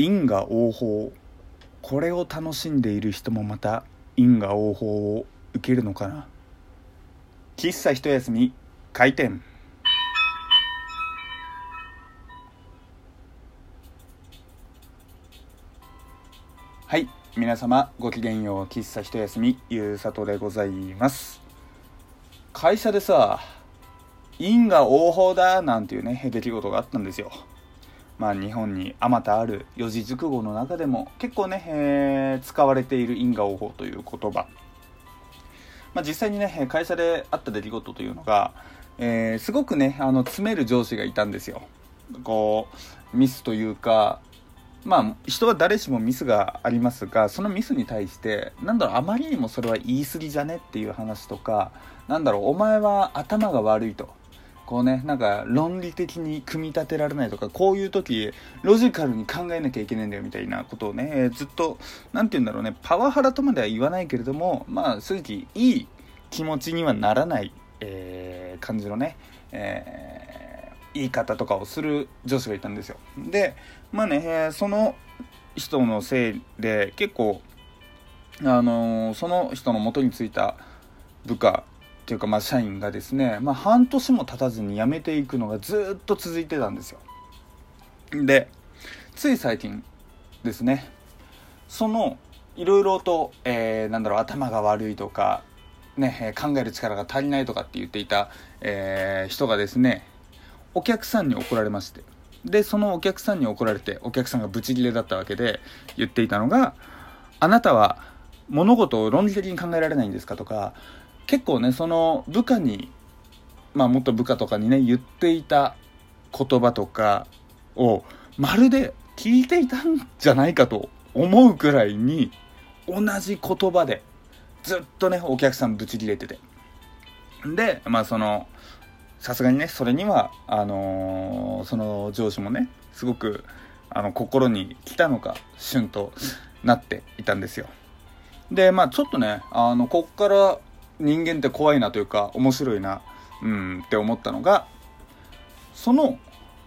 因果応報。これを楽しんでいる人もまた因果応報を受けるのかな。喫茶一休み開店。はい皆様ごきげんよう。喫茶一休みゆうさとでございます。会社でさ因果応報だなんていうね出来事があったんですよ。まあ日本にあまたある四字熟語の中でも結構ね、えー、使われている因果応報という言葉。まあ、実際にね会社であった出来事というのが、えー、すごくねあの詰める上司がいたんですよ。こうミスというかまあ人は誰しもミスがありますがそのミスに対してなんだろうあまりにもそれは言い過ぎじゃねっていう話とかなんだろうお前は頭が悪いと。こうねなんか論理的に組み立てられないとかこういう時ロジカルに考えなきゃいけないんだよみたいなことをね、えー、ずっと何て言うんだろうねパワハラとまでは言わないけれどもまあ正直いい気持ちにはならない、えー、感じのね、えー、言い方とかをする女子がいたんですよ。でまあね、その人のせいで結構あの、その人の元についた部下っていうかまあ社員がですね、まあ、半年も経たずに辞めていくのがずっと続いてたんですよでつい最近ですねそのいろいろと、えー、なんだろう頭が悪いとかね、考える力が足りないとかって言っていた、えー、人がですねお客さんに怒られましてでそのお客さんに怒られてお客さんがブチギレだったわけで言っていたのが「あなたは物事を論理的に考えられないんですか?」とか結構ねその部下にまあ元部下とかにね言っていた言葉とかをまるで聞いていたんじゃないかと思うくらいに同じ言葉でずっとねお客さんブチ切れてて。でまあそのさすがにねそれにはあのー、その上司もねすごくあの心に来たのか旬となっていたんですよ。でまあちょっとねあのこっから人間って怖いなというか面白いなうんって思ったのがその、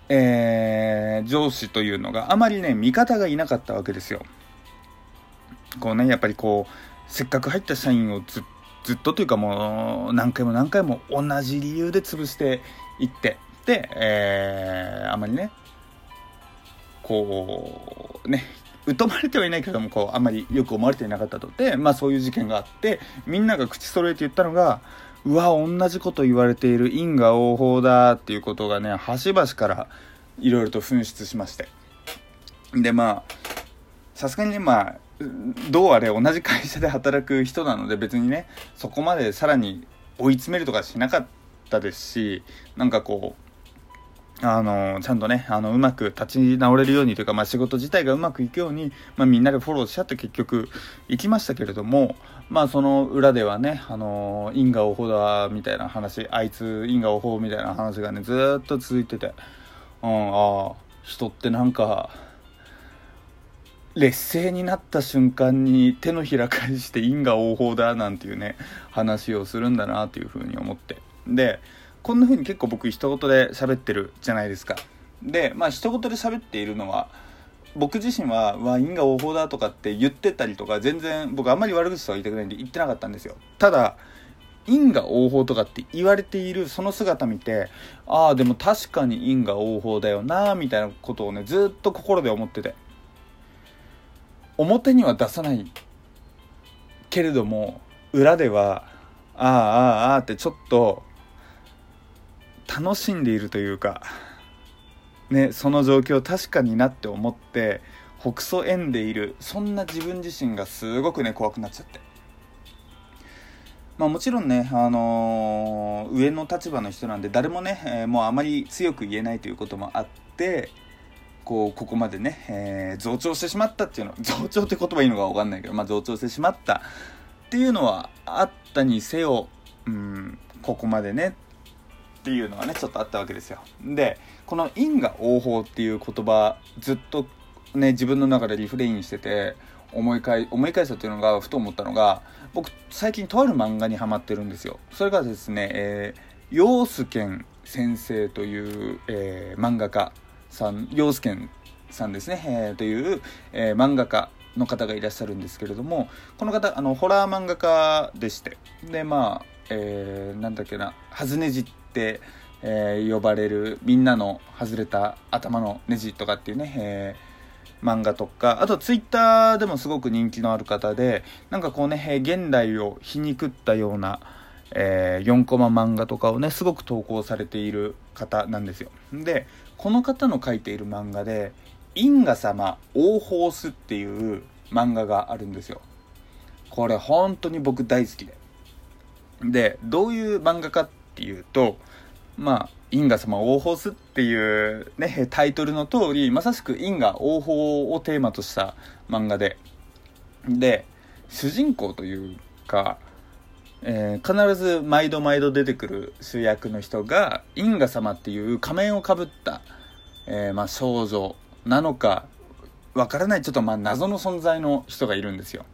えー、上司というのがあまりね味方がいなかったわけですよ。こうねやっぱりこうせっかく入った社員をずずっとというかもう何回も何回も同じ理由で潰していってで、えー、あまりねこうね疎まれてはいないけどもこうあんまりよく思われていなかったと。で、まあ、そういう事件があってみんなが口揃えて言ったのがうわ同じこと言われている因果応報だっていうことがね端々からいろいろと噴出しまして。でまあさすがにねまあどうあれ同じ会社で働く人なので別にねそこまでさらに追い詰めるとかしなかったですしなんかこうあのちゃんとねあのうまく立ち直れるようにというか、まあ、仕事自体がうまくいくように、まあ、みんなでフォローしちゃって結局行きましたけれどもまあその裏ではねあの因果応報だみたいな話あいつ因果応報みたいな話がねずっと続いてて、うん、ああ人ってなんか劣勢になった瞬間に手のひら返して因果応報だなんていうね話をするんだなというふうに思って。でこんな風に結構僕一言で喋ってるじゃないですか。でまあ一言で喋っているのは僕自身は「わ因果応報だ」とかって言ってたりとか全然僕あんまり悪口とは言いたくないんで言ってなかったんですよ。ただ因果応報とかって言われているその姿見てああでも確かに因果応報だよなみたいなことをねずっと心で思ってて。表には出さないけれども裏ではあああああってちょっと楽しんでいるというかねその状況確かになって思ってほくそ縁でいるそんな自分自身がすごくね怖くなっちゃって。まあもちろんねあのー、上の立場の人なんで誰もね、えー、もうあまり強く言えないということもあってこうここまでね、えー、増長してしまったっていうの増長って言葉いいのか分かんないけど、まあ、増長してしまったっていうのはあったにせよ、うん、ここまでねっていうのはねちょっとあったわけですよ。でこの因果応報っていう言葉ずっとね自分の中でリフレインしてて思い返思い返したっていうのがふと思ったのが僕最近とある漫画にハマってるんですよ。それがですね、えー、陽介先生という、えー、漫画家さん陽介さんですね、えー、という、えー、漫画家の方がいらっしゃるんですけれどもこの方あのホラー漫画家でしてでまあ、えー、なんだっけな「ハズネジ」っ、えー、呼ばれるみんなの外れた頭のネジとかっていうね、えー、漫画とかあとツイッターでもすごく人気のある方でなんかこうね現代を皮肉ったような、えー、4コマ漫画とかをねすごく投稿されている方なんですよ。でこの方の書いている漫画で「因果様王宝ス」っていう漫画があるんですよ。これ本当に僕大好きで。でどういう漫画かっていうとまあ因果様王宝スっていうねタイトルの通りまさしく因果王宝をテーマとした漫画で。で主人公というかえー、必ず毎度毎度出てくる主役の人が因果様っていう仮面をかぶった、えー、まあ、少女なのかわからないちょっとまあ謎の存在の人がいるんですよ。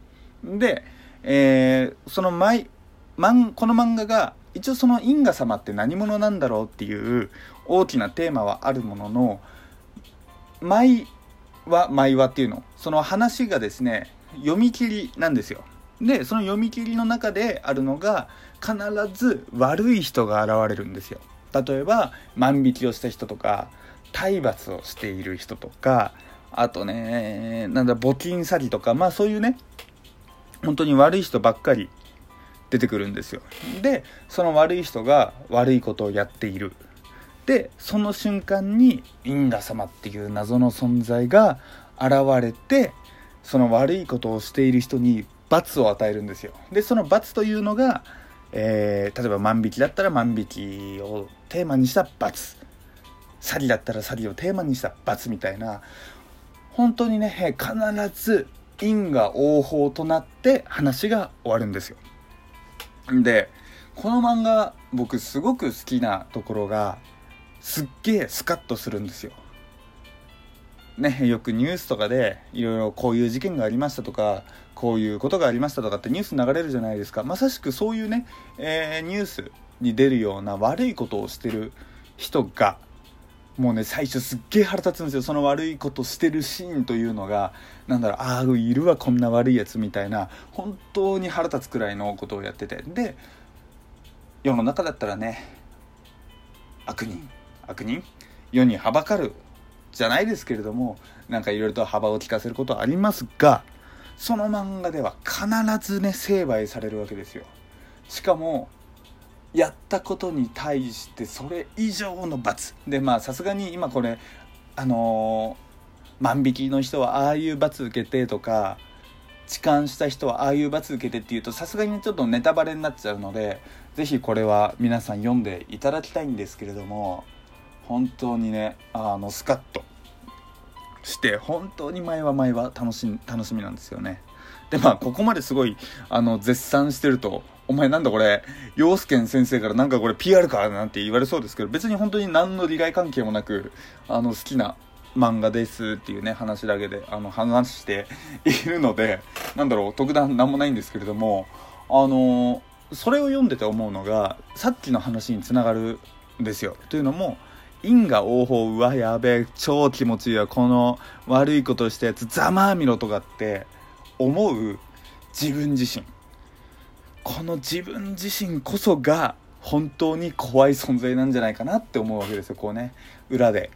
で、えー、その毎漫この漫画が一応その因果様って何者なんだろうっていう大きなテーマはあるものの毎は毎話っていうの。その話がですね読み切りなんですよ。でその読み切りの中であるのが必ず悪い人が現れるんですよ。例えば万引きをした人とか体罰をしている人とかあとねなんだ募金詐欺とかまあそういうね本当に悪い人ばっかり出てくるんですよ。でその悪い人が悪いことをやっている。でその瞬間に因果様っていう謎の存在が現れてその悪いことをしている人に罰を与えるんですよ。でその罰というのが、えー、例えば万引きだったら万引きをテーマにした罰。詐欺だったら詐欺をテーマにした罰みたいな。本当にね必ず因果応報となって話が終わるんですよ。でこの漫画僕すごく好きなところがすっげえスカッとするんですよ。ね、よくニュースとかでいろいろこういう事件がありましたとかこういうことがありましたとかってニュース流れるじゃないですか。まさしくそういうね、えー、ニュースに出るような悪いことをしてる人がもうね最初すっげえ腹立つんですよ。その悪いことしてるシーンというのが何だろうああいるわこんな悪いやつみたいな本当に腹立つくらいのことをやってて。で世の中だったらね悪人悪人世にはばかるじゃないですけれどもなんかいろいろと幅を利かせることはありますがその漫画では必ずね成敗されるわけですよ。しかもやったことに対してそれ以上の罰。でまあさすがに今これあのー、万引きの人はああいう罰受けてとか痴漢した人はああいう罰受けてっていうとさすがにちょっとネタバレになっちゃうので是非これは皆さん読んでいただきたいんですけれども本当にねあのスカッと。して本当に前は前は楽し楽しみなんですよね。でまあここまですごいあの絶賛してるとお前なんだこれ？陽介先生からなんかこれ PR かなんて言われそうですけど別に本当に何の利害関係もなくあの好きな漫画ですっていうね話だけであの話して いるのでなんだろう特段何もないんですけれどもあのそれを読んでて思うのがさっきの話につながるんですよ。というのも因果応報うわやべえ超気持ちいいわこの悪いことしたやつざまあみろとかって思う自分自身。この自分自身こそが本当に怖い存在なんじゃないかなって思うわけですよこうね。裏で。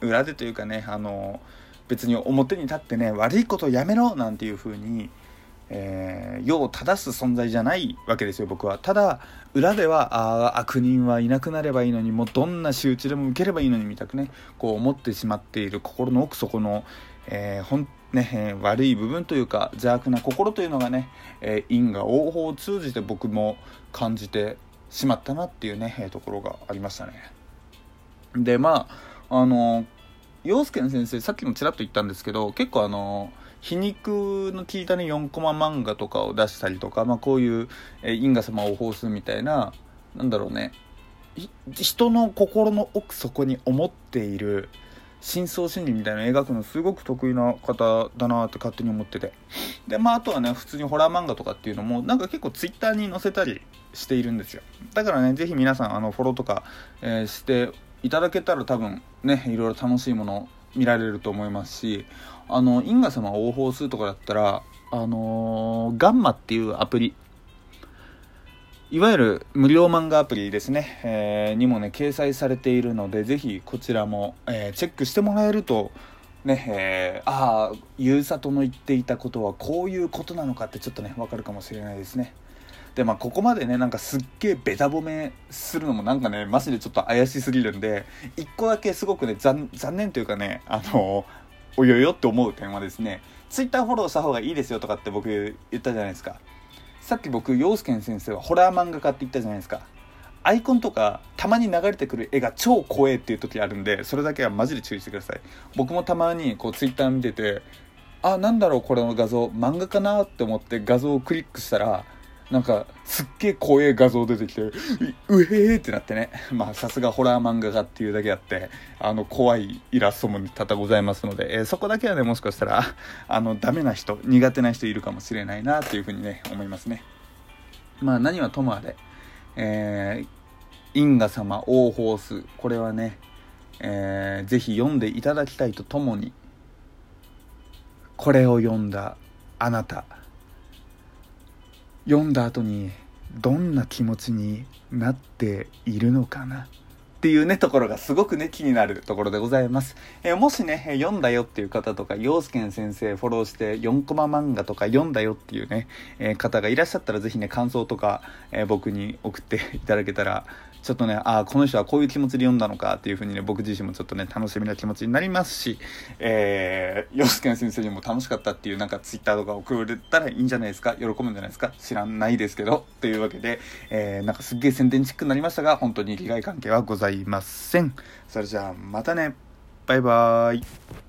裏でというかねあの別に表に立ってね悪いことをやめろなんていう風にえー、世を正す存在じゃないわけですよ僕は。ただ裏ではあ悪人はいなくなればいいのにもうどんな仕打ちでも受ければいいのにみたくねこう思ってしまっている心の奥底の、えー、ほんね、え、悪い部分というか邪悪な心というのがね、えー、因果応報を通じて僕も感じてしまったなっていうね、えー、ところがありましたね。でまああの陽介の先生さっきもちらっと言ったんですけど結構あの皮肉の効いたね4コマ漫画とかを出したりとか、まあ、こういう、え因果様を放すみたいななんだろうね人の心の奥底に思っている深層心理みたいなの描くのすごく得意な方だなって勝手に思ってて。でまああとはね普通にホラー漫画とかっていうのもなんか結構ツイッターに載せたりしているんですよ。だからね是非皆さんあのフォローとか、えー、していただけたら多分ねいろいろ楽しいもの見られると思いますしあの因果様応報数とかだったらあのー、ガンマっていうアプリいわゆる無料漫画アプリですね、えー、にもね掲載されているのでぜひこちらも、えー、チェックしてもらえるとねえー、ああゆうさとの言っていたことはこういうことなのかってちょっとね分かるかもしれないですね。でまあここまでねなんかすっげえベタ褒めするのもなんかねマジでちょっと怪しすぎるんで一個だけすごくね残念というかねあのおよよって思う点はですねツイッターフォローした方がいいですよとかって僕言ったじゃないですか。さっき僕陽介先生はホラー漫画家って言ったじゃないですか。アイコンとかたまに流れてくる絵が超怖えっていう時あるんでそれだけはマジで注意してください。僕もたまにこうツイッター見ててあなんだろうこれの画像漫画かなって思って画像をクリックしたらなんかすっげえ怖え画像出てきてうえーってなってね。まあさすがホラー漫画家っていうだけあってあの怖いイラストも多々ございますので、えー、そこだけはねもしかしたらあのダメな人苦手な人いるかもしれないなっていうふうにね思いますね。まあ何はともあれえー、因果様王宝数これはね、えー、ぜひ読んでいただきたいとともにこれを読んだあなた。読んだ後にどんな気持ちになっているのかな。っていうね、ところがすごくね、気になるところでございます。えー、もしね、読んだよっていう方とか、陽介先生フォローして4コマ漫画とか読んだよっていうね、えー、方がいらっしゃったらぜひね、感想とか、えー、僕に送って いただけたら、ちょっとね、ああ、この人はこういう気持ちで読んだのかっていうふうにね、僕自身もちょっとね、楽しみな気持ちになりますし、えー、洋介先生にも楽しかったっていうなんかツイッターとか送れたらいいんじゃないですか？喜ぶんじゃないですか？知らないですけど。というわけで、えー、なんかすっげえ宣伝チックになりましたが、本当に利害関係はございますいません。それじゃあ、またね。バイバーイ。